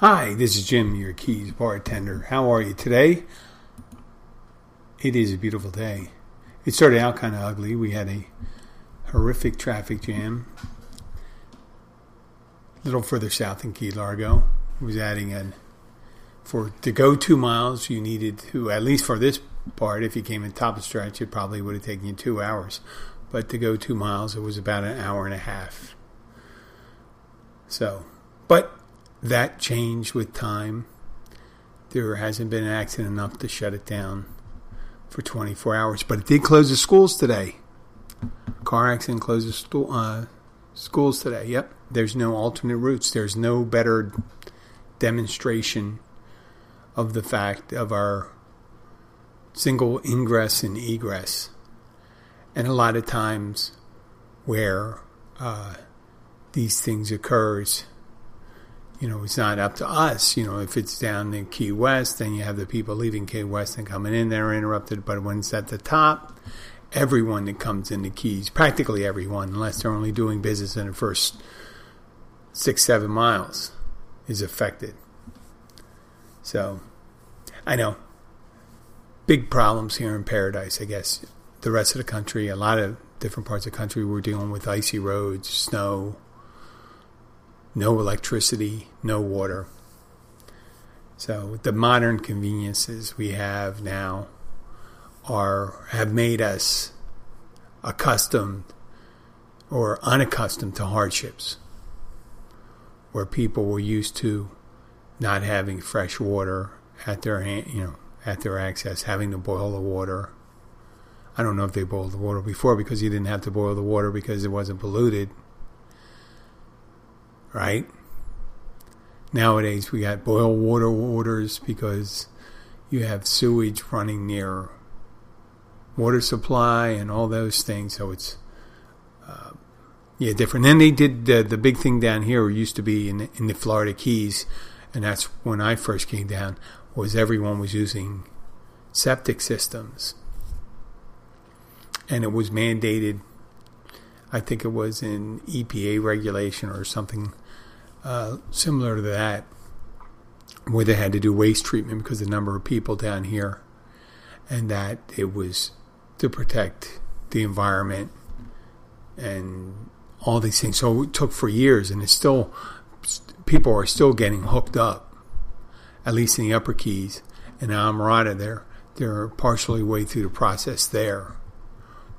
Hi, this is Jim, your Keys bartender. How are you today? It is a beautiful day. It started out kind of ugly. We had a horrific traffic jam. A little further south in Key Largo. It was adding an for to go two miles you needed to at least for this part if you came in top of stretch it probably would have taken you two hours but to go two miles it was about an hour and a half so but that changed with time. There hasn't been an accident enough to shut it down for 24 hours, but it did close the schools today. Car accident closes sto- uh, schools today. Yep, there's no alternate routes. There's no better demonstration of the fact of our single ingress and egress. And a lot of times where uh, these things occurs, you know, it's not up to us. You know, if it's down in Key West, then you have the people leaving Key West and coming in that are interrupted. But when it's at the top, everyone that comes into Keys, practically everyone, unless they're only doing business in the first six, seven miles, is affected. So, I know. Big problems here in Paradise, I guess. The rest of the country, a lot of different parts of the country, we're dealing with icy roads, snow, no electricity, no water. So the modern conveniences we have now are have made us accustomed or unaccustomed to hardships where people were used to not having fresh water at their hand, you know, at their access, having to boil the water. I don't know if they boiled the water before because you didn't have to boil the water because it wasn't polluted right? Nowadays, we got boil water orders because you have sewage running near water supply and all those things. So it's uh, yeah different. Then they did the the big thing down here used to be in in the Florida Keys, and that's when I first came down. Was everyone was using septic systems, and it was mandated. I think it was in EPA regulation or something uh, similar to that, where they had to do waste treatment because the number of people down here, and that it was to protect the environment and all these things. So it took for years, and it's still people are still getting hooked up, at least in the upper keys. And Amarada, they're they're partially way through the process there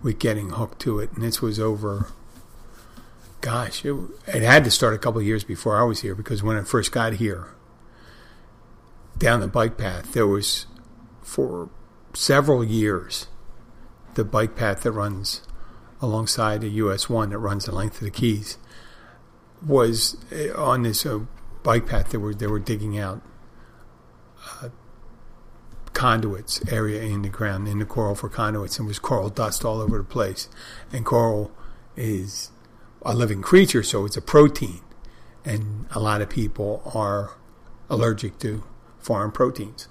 with getting hooked to it, and this was over gosh, it, it had to start a couple years before I was here because when I first got here, down the bike path, there was for several years the bike path that runs alongside the US 1 that runs the length of the Keys was eh, on this uh, bike path they were they were digging out uh, conduits area in the ground in the coral for conduits and was coral dust all over the place and coral is a living creature, so it's a protein. And a lot of people are allergic to foreign proteins.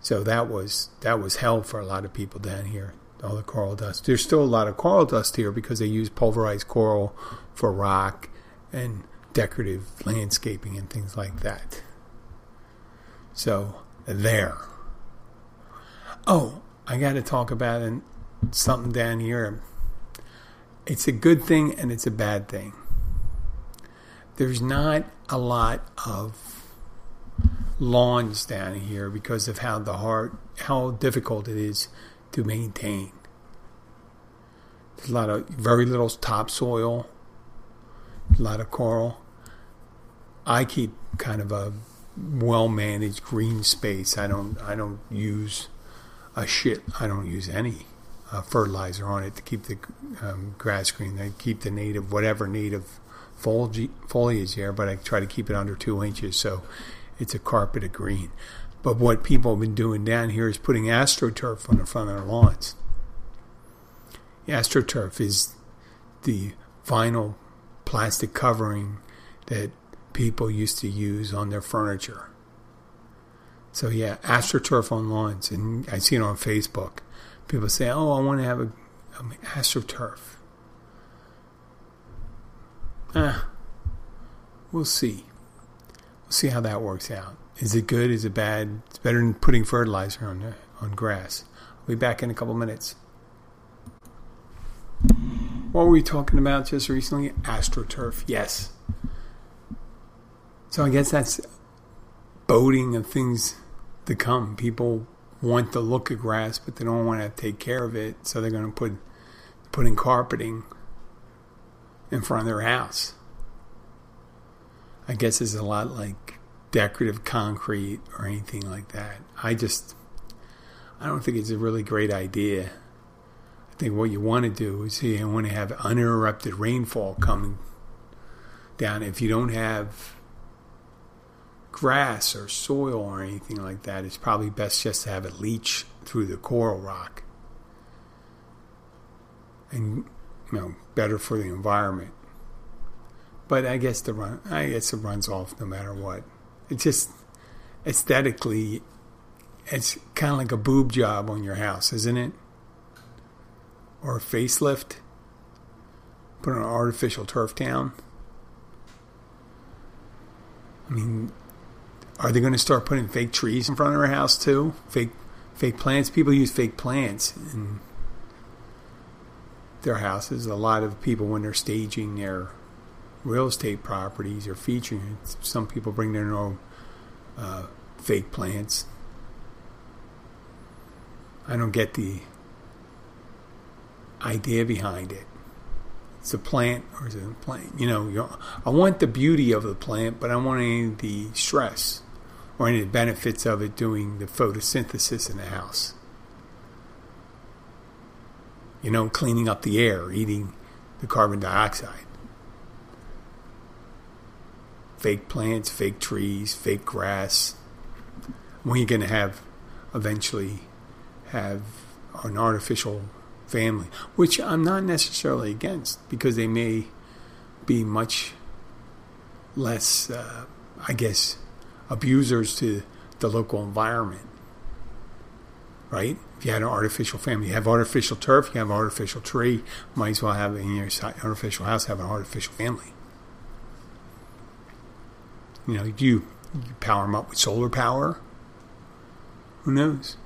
So that was that was hell for a lot of people down here. All the coral dust. There's still a lot of coral dust here because they use pulverized coral for rock and decorative landscaping and things like that. So there. Oh, I got to talk about something down here it's a good thing and it's a bad thing. There's not a lot of lawns down here because of how the hard how difficult it is to maintain. There's a lot of very little topsoil, a lot of coral. I keep kind of a well managed green space. I don't I don't use a shit. I don't use any uh, fertilizer on it to keep the um, grass green. I keep the native, whatever native foliage, foliage there, but I try to keep it under two inches so it's a carpet of green. But what people have been doing down here is putting astroturf on the front of their lawns. Astroturf is the vinyl plastic covering that people used to use on their furniture. So yeah, astroturf on lawns, and I see it on Facebook people say, "Oh, I want to have a, astroturf." Ah, we'll see. We'll see how that works out. Is it good? Is it bad? It's better than putting fertilizer on on grass. I'll be back in a couple minutes. What were we talking about just recently? AstroTurf. Yes. So I guess that's boating of things to come. People want to look at grass, but they don't want to take care of it, so they're going to put put in carpeting in front of their house. I guess it's a lot like decorative concrete or anything like that. I just I don't think it's a really great idea. I think what you want to do is you want to have uninterrupted rainfall coming down. If you don't have grass or soil or anything like that, it's probably best just to have it leach through the coral rock. And you know, better for the environment. But I guess the run I guess it runs off no matter what. It just aesthetically it's kind of like a boob job on your house, isn't it? Or a facelift. Put an artificial turf down. I mean, are they going to start putting fake trees in front of their house too? Fake, fake plants. People use fake plants in their houses. A lot of people, when they're staging their real estate properties or featuring some people bring their own uh, fake plants I don't get the idea behind it. It's a plant or is it a plant? You know, I want the beauty of the plant, but I want any of the stress or any of the benefits of it doing the photosynthesis in the house. You know, cleaning up the air, eating the carbon dioxide. Fake plants, fake trees, fake grass. When you're going to have eventually have an artificial family, which I'm not necessarily against because they may be much less, uh, I guess, abusers to the local environment. Right? If you had an artificial family, you have artificial turf, you have an artificial tree, might as well have in your artificial house have an artificial family. You know, you, you power them up with solar power. Who knows?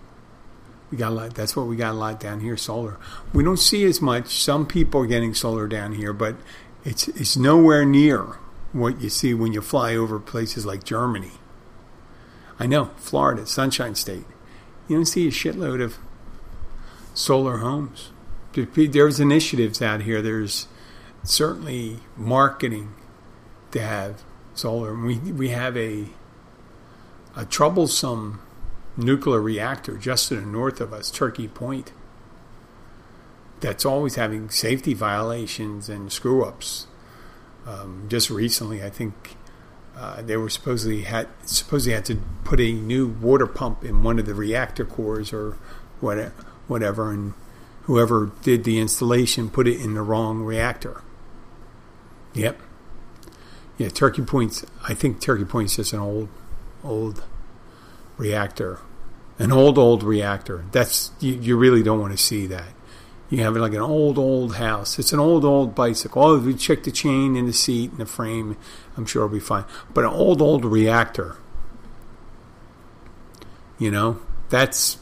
Got a lot. That's what we got a lot down here. Solar. We don't see as much. Some people are getting solar down here, but it's it's nowhere near what you see when you fly over places like Germany. I know Florida, Sunshine State. You don't see a shitload of solar homes. There's initiatives out here. There's certainly marketing to have solar. We we have a a troublesome nuclear reactor just to the north of us, Turkey Point, that's always having safety violations and screw ups. Um, just recently, I think uh, they were supposedly had supposedly had to put a new water pump in one of the reactor cores or whatever, whatever, and whoever did the installation put it in the wrong reactor. Yep. Yeah, Turkey Point's. I think Turkey Point's just an old, old reactor, an old old reactor. That's you, you really don't want to see that. You have like an old old house. It's an old old bicycle. Oh, if you check the chain and the seat and the frame, I'm sure it'll be fine. But an old old reactor. You know, that's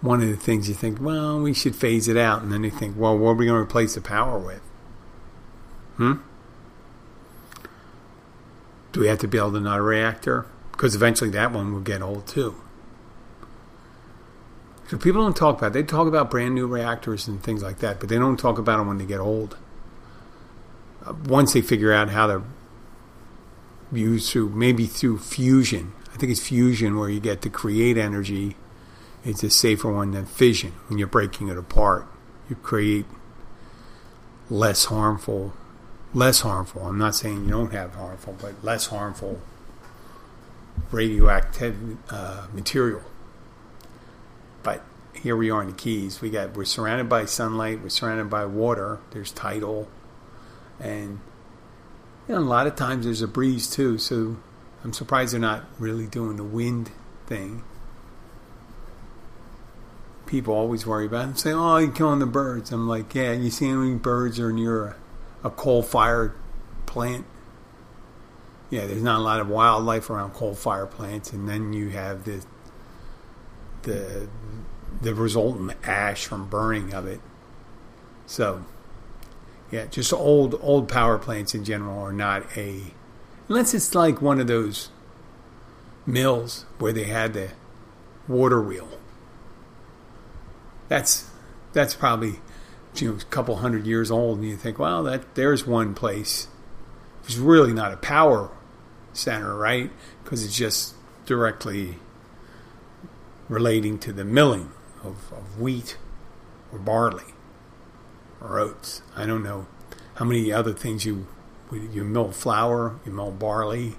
one of the things you think. Well, we should phase it out, and then you think, well, what are we going to replace the power with? Hmm. Do we have to build another reactor? Because eventually that one will get old too. So people don't talk about. It. They talk about brand new reactors and things like that, but they don't talk about them when they get old. Uh, once they figure out how to use through maybe through fusion. I think it's fusion where you get to create energy. It's a safer one than fission when you're breaking it apart. You create less harmful, less harmful. I'm not saying you don't have harmful, but less harmful radioactive uh, material. But here we are in the Keys. We got we're surrounded by sunlight. We're surrounded by water. There's tidal, and you know, a lot of times there's a breeze too. So I'm surprised they're not really doing the wind thing. People always worry about it. Say, "Oh, you're killing the birds." I'm like, "Yeah, you see many birds are near a, a coal-fired plant? Yeah, there's not a lot of wildlife around coal fire plants, and then you have the the the resultant ash from burning of it. So, yeah, just old old power plants in general are not a unless it's like one of those mills where they had the water wheel. That's that's probably you know a couple hundred years old, and you think, well, that there's one place. It's really not a power center, right? Because it's just directly relating to the milling of, of wheat or barley or oats. I don't know how many other things you you mill flour, you mill barley,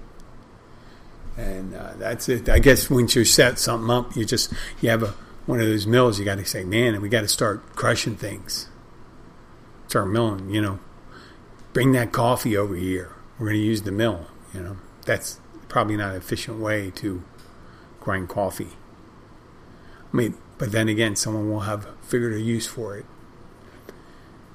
and uh, that's it. I guess once you set something up, you just you have a one of those mills. You got to say, man, we got to start crushing things. Start milling, you know. Bring that coffee over here. We're going to use the mill. You know, that's probably not an efficient way to grind coffee. I mean, but then again, someone will have figured a use for it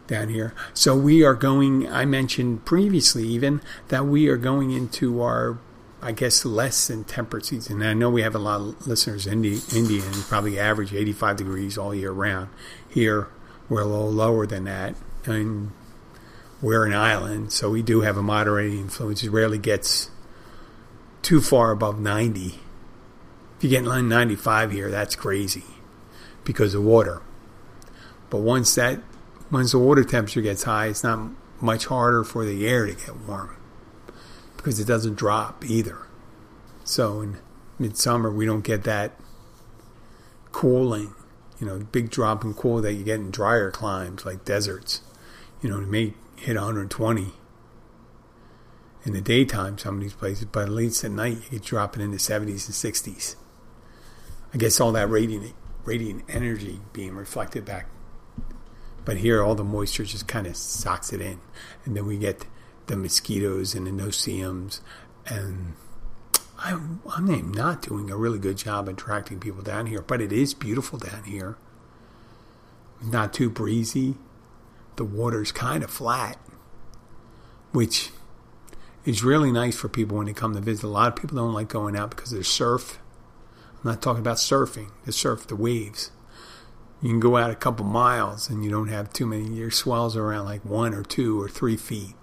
down here. So we are going, I mentioned previously even that we are going into our, I guess, less than temperate season. And I know we have a lot of listeners in India probably average 85 degrees all year round. Here, we're a little lower than that. And we're an island, so we do have a moderating influence. It rarely gets too far above 90. If you get 95 here, that's crazy because of water. But once that once the water temperature gets high, it's not much harder for the air to get warm because it doesn't drop either. So in midsummer, we don't get that cooling, you know, big drop in cool that you get in drier climes like deserts. You know, it may hit 120 in the daytime, some of these places, but at least at night, you get dropping in the 70s and 60s. I guess all that radiant, radiant energy being reflected back but here, all the moisture just kind of socks it in. And then we get the mosquitoes and the no-see-ums. And I'm, I'm not doing a really good job attracting people down here, but it is beautiful down here. Not too breezy. The water's kind of flat, which is really nice for people when they come to visit. A lot of people don't like going out because there's surf. I'm not talking about surfing, the surf, the waves you can go out a couple miles and you don't have too many. Your swells are around like one or two or three feet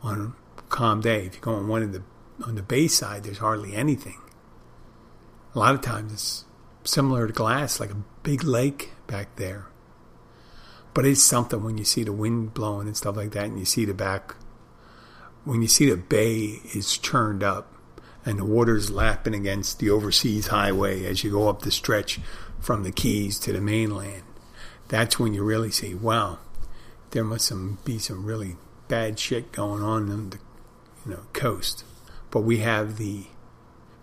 on a calm day. If you go on one of the on the bay side, there's hardly anything. A lot of times it's similar to glass, like a big lake back there. But it's something when you see the wind blowing and stuff like that, and you see the back. When you see the bay is churned up, and the water's lapping against the overseas highway as you go up the stretch from the Keys to the mainland. That's when you really see, wow, there must some, be some really bad shit going on on the you know coast. But we have the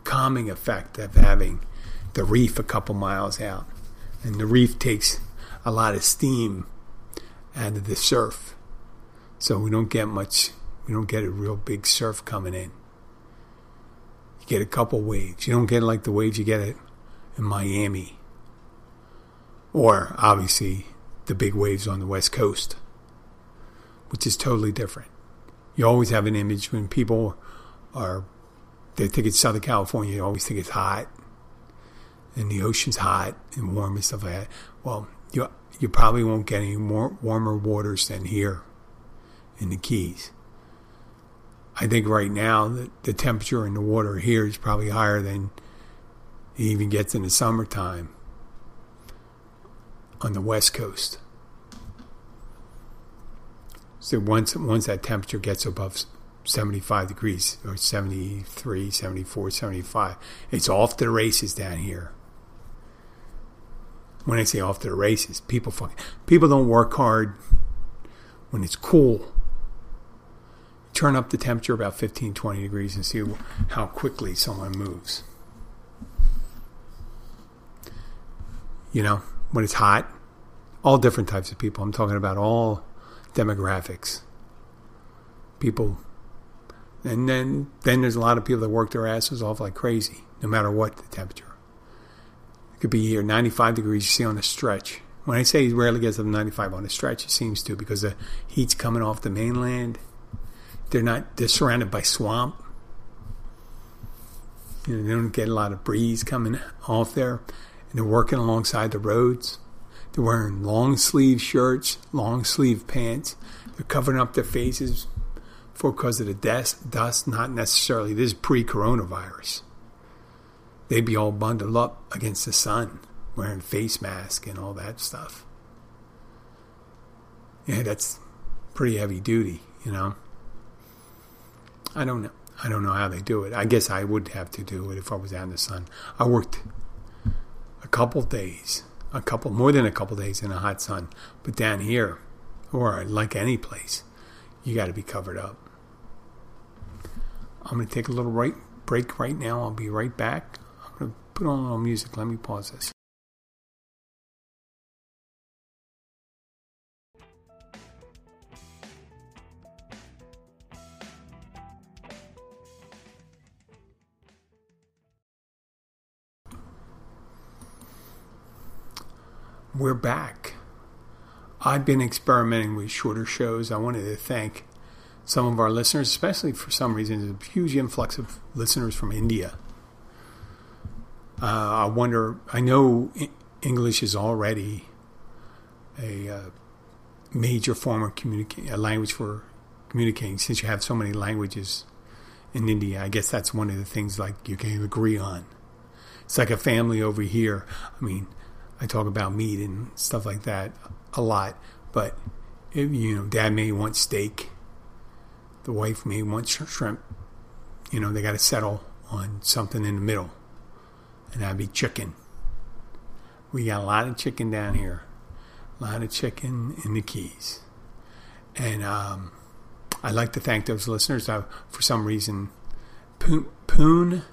calming effect of having the reef a couple miles out, and the reef takes a lot of steam out of the surf, so we don't get much. We don't get a real big surf coming in. You get a couple waves. You don't get like the waves you get it in Miami or obviously the big waves on the west coast, which is totally different. You always have an image when people are they think it's Southern California, you always think it's hot and the ocean's hot and warm and stuff like that. Well, you you probably won't get any more warmer waters than here in the Keys. I think right now the, the temperature in the water here is probably higher than it even gets in the summertime on the west coast. So once once that temperature gets above 75 degrees or 73, 74, 75, it's off the races down here. When I say off to the races, people fucking, people don't work hard when it's cool. Turn up the temperature about 15, 20 degrees and see how quickly someone moves. You know, when it's hot, all different types of people. I'm talking about all demographics. People, and then then there's a lot of people that work their asses off like crazy, no matter what the temperature. Could be here 95 degrees. You see on a stretch. When I say he rarely gets up to 95 on a stretch, it seems to because the heat's coming off the mainland. They're not. They're surrounded by swamp. You know, they don't get a lot of breeze coming off there, and they're working alongside the roads. They're wearing long sleeve shirts, long sleeve pants. They're covering up their faces for because of the dust, dust, not necessarily. This is pre coronavirus. They'd be all bundled up against the sun, wearing face mask and all that stuff. Yeah, that's pretty heavy duty, you know. I don't know. I don't know how they do it. I guess I would have to do it if I was out in the sun. I worked a couple days, a couple more than a couple days in the hot sun, but down here, or like any place, you got to be covered up. I'm going to take a little right break right now. I'll be right back. Put on little music. Let me pause this. We're back. I've been experimenting with shorter shows. I wanted to thank some of our listeners, especially for some reason, there's a huge influx of listeners from India. Uh, I wonder, I know English is already a uh, major form of communicating, a language for communicating, since you have so many languages in India. I guess that's one of the things like you can agree on. It's like a family over here. I mean, I talk about meat and stuff like that a lot, but if, you know, dad may want steak the wife may want shrimp. You know, they got to settle on something in the middle, and that'd be chicken. We got a lot of chicken down here, a lot of chicken in the Keys, and um, I'd like to thank those listeners. Uh, for some reason, Poon,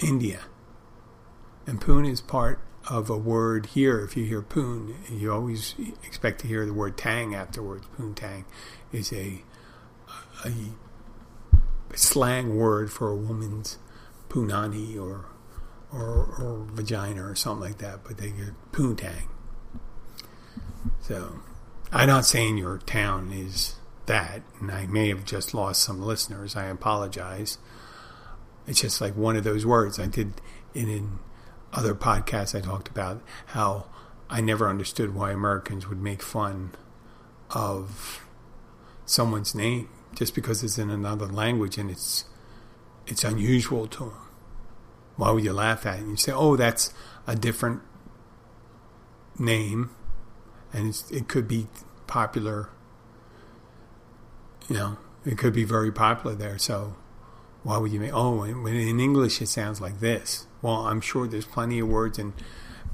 India, and Poon is part of a word here. If you hear Poon, you always expect to hear the word Tang afterwards. Poon tang is a a slang word for a woman's punani or or, or vagina or something like that, but they get poontang. So I'm not saying your town is that, and I may have just lost some listeners. I apologize. It's just like one of those words. I did in, in other podcasts. I talked about how I never understood why Americans would make fun of someone's name just because it's in another language and it's it's unusual to them. Why would you laugh at it? And you say, "Oh, that's a different name, and it could be popular. You know, it could be very popular there. So, why would you make? Oh, when in English it sounds like this. Well, I'm sure there's plenty of words and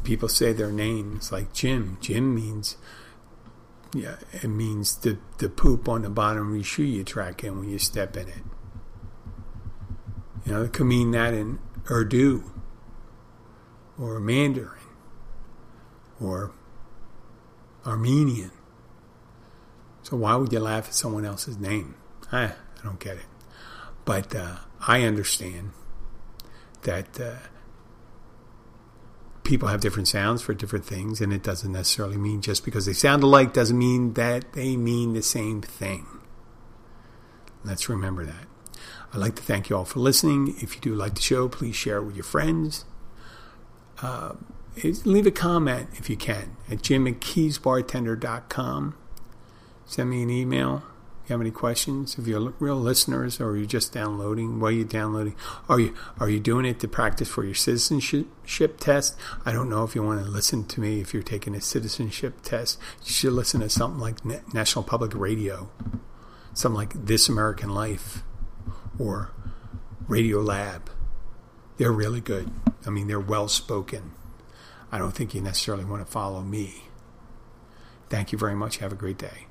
people say their names like Jim. Jim means yeah, it means the, the poop on the bottom of your shoe you track in when you step in it. You know, it could mean that in Urdu or Mandarin or Armenian. So why would you laugh at someone else's name? I, I don't get it. But uh, I understand that uh, people have different sounds for different things, and it doesn't necessarily mean just because they sound alike doesn't mean that they mean the same thing. Let's remember that. I'd like to thank you all for listening. If you do like the show, please share it with your friends. Uh, leave a comment if you can at jim at. Send me an email you have any questions, if you're real listeners or you're just downloading, are you downloading? Are you are you doing it to practice for your citizenship test? I don't know if you want to listen to me if you're taking a citizenship test. You should listen to something like National Public Radio, something like This American Life, or Radio Lab. They're really good. I mean, they're well spoken. I don't think you necessarily want to follow me. Thank you very much. Have a great day.